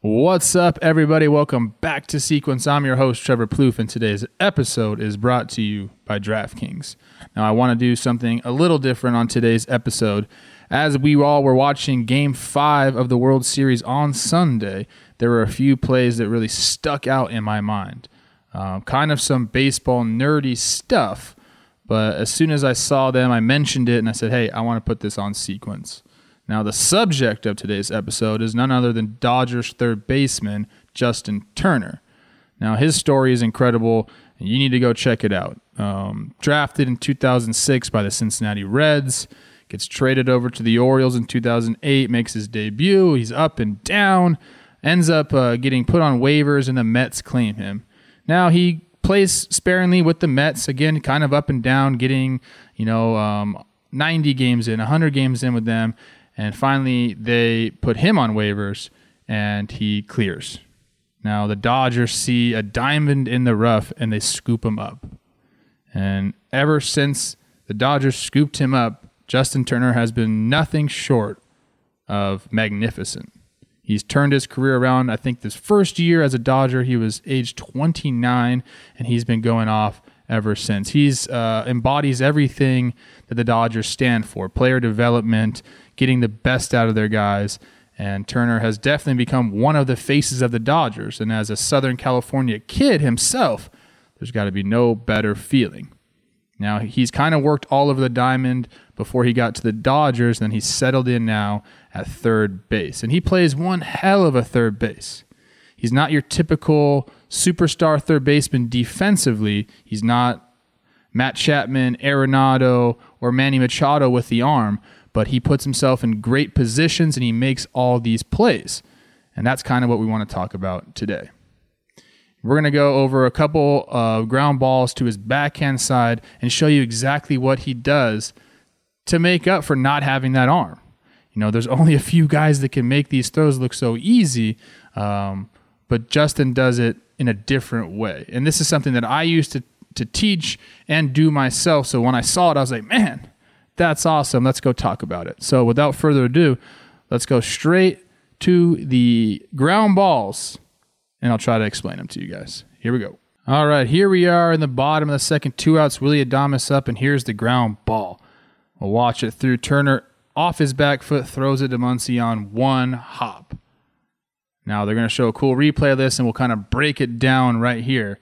What's up, everybody? Welcome back to Sequence. I'm your host, Trevor Plouffe, and today's episode is brought to you by DraftKings. Now, I want to do something a little different on today's episode. As we all were watching Game 5 of the World Series on Sunday, there were a few plays that really stuck out in my mind. Uh, kind of some baseball nerdy stuff, but as soon as I saw them, I mentioned it and I said, hey, I want to put this on Sequence. Now, the subject of today's episode is none other than Dodgers third baseman Justin Turner. Now, his story is incredible, and you need to go check it out. Um, drafted in 2006 by the Cincinnati Reds, gets traded over to the Orioles in 2008, makes his debut. He's up and down, ends up uh, getting put on waivers, and the Mets claim him. Now, he plays sparingly with the Mets, again, kind of up and down, getting, you know, um, 90 games in, 100 games in with them and finally, they put him on waivers and he clears. Now, the Dodgers see a diamond in the rough and they scoop him up. And ever since the Dodgers scooped him up, Justin Turner has been nothing short of magnificent. He's turned his career around. I think this first year as a Dodger, he was age 29, and he's been going off ever since. He's uh, embodies everything that the Dodgers stand for: player development, getting the best out of their guys. And Turner has definitely become one of the faces of the Dodgers. And as a Southern California kid himself, there's got to be no better feeling. Now, he's kind of worked all over the diamond before he got to the Dodgers, and he's settled in now at third base. And he plays one hell of a third base. He's not your typical superstar third baseman defensively. He's not Matt Chapman, Arenado, or Manny Machado with the arm, but he puts himself in great positions and he makes all these plays. And that's kind of what we want to talk about today. We're going to go over a couple of ground balls to his backhand side and show you exactly what he does to make up for not having that arm. You know, there's only a few guys that can make these throws look so easy, um, but Justin does it in a different way. And this is something that I used to, to teach and do myself. So when I saw it, I was like, man, that's awesome. Let's go talk about it. So without further ado, let's go straight to the ground balls and I'll try to explain them to you guys. Here we go. All right, here we are in the bottom of the second, two outs. Willy Adames up, and here's the ground ball. We'll watch it through. Turner off his back foot, throws it to Muncy on one hop. Now they're going to show a cool replay of this, and we'll kind of break it down right here.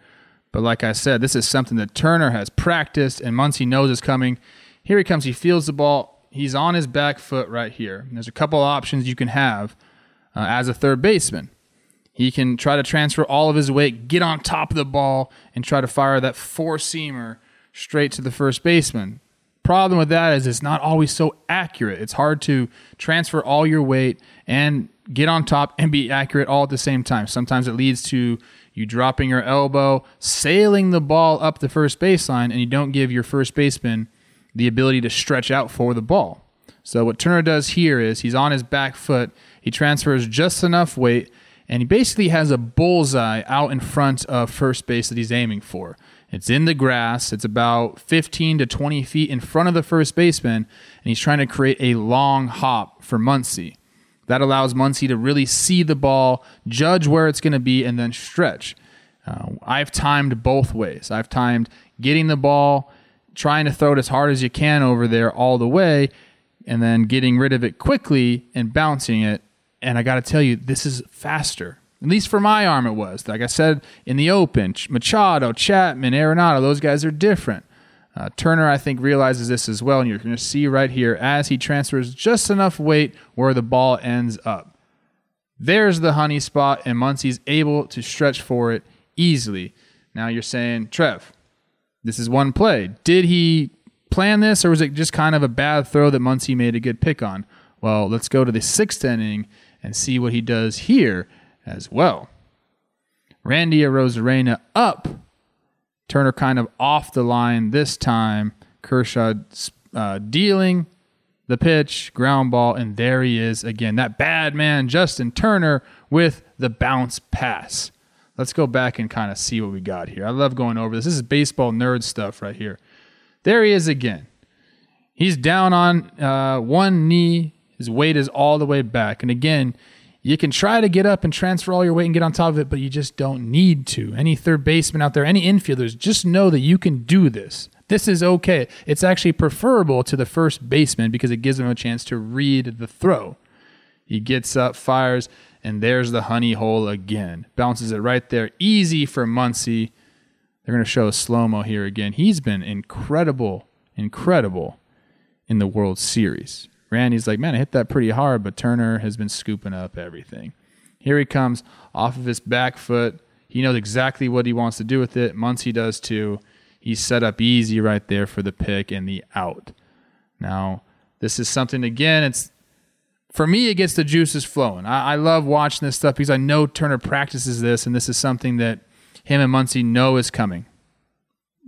But like I said, this is something that Turner has practiced, and Muncy knows is coming. Here he comes. He feels the ball. He's on his back foot right here. And there's a couple options you can have uh, as a third baseman. He can try to transfer all of his weight, get on top of the ball, and try to fire that four seamer straight to the first baseman. Problem with that is it's not always so accurate. It's hard to transfer all your weight and get on top and be accurate all at the same time. Sometimes it leads to you dropping your elbow, sailing the ball up the first baseline, and you don't give your first baseman the ability to stretch out for the ball. So what Turner does here is he's on his back foot, he transfers just enough weight, and he basically has a bullseye out in front of first base that he's aiming for. It's in the grass. It's about 15 to 20 feet in front of the first baseman, and he's trying to create a long hop for Muncy. That allows Muncy to really see the ball, judge where it's going to be, and then stretch. Uh, I've timed both ways. I've timed getting the ball trying to throw it as hard as you can over there all the way and then getting rid of it quickly and bouncing it. And I got to tell you, this is faster. At least for my arm, it was. Like I said in the open, Machado, Chapman, Arenado, those guys are different. Uh, Turner, I think, realizes this as well, and you're going to see right here as he transfers just enough weight where the ball ends up. There's the honey spot, and Muncy's able to stretch for it easily. Now you're saying, Trev, this is one play. Did he plan this, or was it just kind of a bad throw that Muncy made a good pick on? Well, let's go to the sixth inning and see what he does here as well. Randy Arozarena up. Turner kind of off the line this time. Kershaw uh, dealing the pitch, ground ball, and there he is again. That bad man, Justin Turner, with the bounce pass. Let's go back and kind of see what we got here. I love going over this. This is baseball nerd stuff right here. There he is again. He's down on uh, one knee. His weight is all the way back. And again, you can try to get up and transfer all your weight and get on top of it, but you just don't need to. Any third baseman out there, any infielders, just know that you can do this. This is okay. It's actually preferable to the first baseman because it gives him a chance to read the throw. He gets up, fires, and there's the honey hole again. Bounces it right there. Easy for Muncy. They're going to show a slow mo here again. He's been incredible, incredible in the World Series. Randy's like, man, I hit that pretty hard, but Turner has been scooping up everything. Here he comes off of his back foot. He knows exactly what he wants to do with it. Muncy does too. He's set up easy right there for the pick and the out. Now, this is something, again, it's for me, it gets the juices flowing. I, I love watching this stuff because I know Turner practices this, and this is something that him and Muncy know is coming.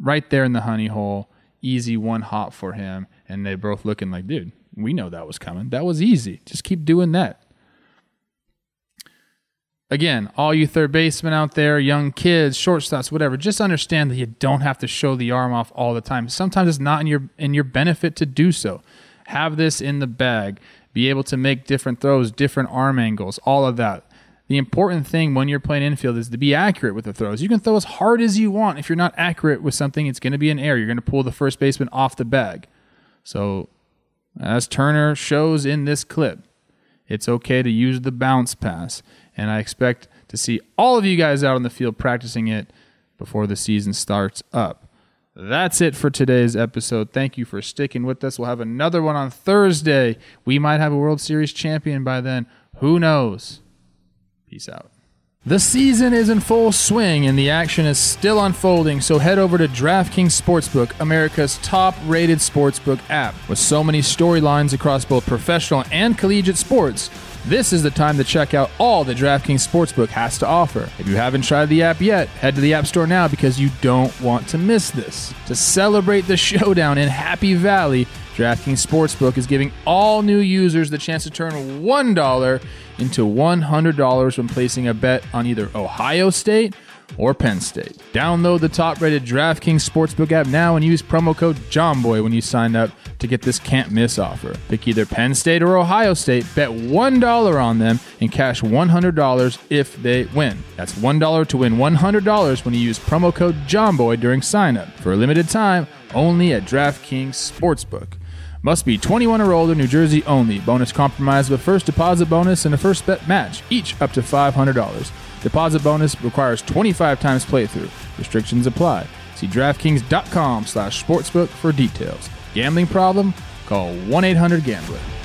Right there in the honey hole, easy one hop for him, and they're both looking like, dude, we know that was coming. That was easy. Just keep doing that. Again, all you third basemen out there, young kids, shortstops, whatever, just understand that you don't have to show the arm off all the time. Sometimes it's not in your in your benefit to do so. Have this in the bag. Be able to make different throws, different arm angles, all of that. The important thing when you're playing infield is to be accurate with the throws. You can throw as hard as you want. If you're not accurate with something, it's going to be an error. You're going to pull the first baseman off the bag. So, as Turner shows in this clip, it's okay to use the bounce pass. And I expect to see all of you guys out on the field practicing it before the season starts up. That's it for today's episode. Thank you for sticking with us. We'll have another one on Thursday. We might have a World Series champion by then. Who knows? Peace out. The season is in full swing and the action is still unfolding, so head over to DraftKings Sportsbook, America's top rated sportsbook app. With so many storylines across both professional and collegiate sports, this is the time to check out all that DraftKings Sportsbook has to offer. If you haven't tried the app yet, head to the App Store now because you don't want to miss this. To celebrate the showdown in Happy Valley, DraftKings Sportsbook is giving all new users the chance to turn $1 into $100 when placing a bet on either Ohio State or Penn State. Download the top rated DraftKings Sportsbook app now and use promo code JOHNBOY when you sign up to get this can't miss offer. Pick either Penn State or Ohio State, bet $1 on them, and cash $100 if they win. That's $1 to win $100 when you use promo code JOHNBOY during sign up. For a limited time, only at DraftKings Sportsbook. Must be 21 or older, New Jersey only. Bonus compromise with first deposit bonus and a first bet match, each up to $500. Deposit bonus requires 25 times playthrough. Restrictions apply. See DraftKings.com slash sportsbook for details. Gambling problem? Call 1-800-GAMBLER.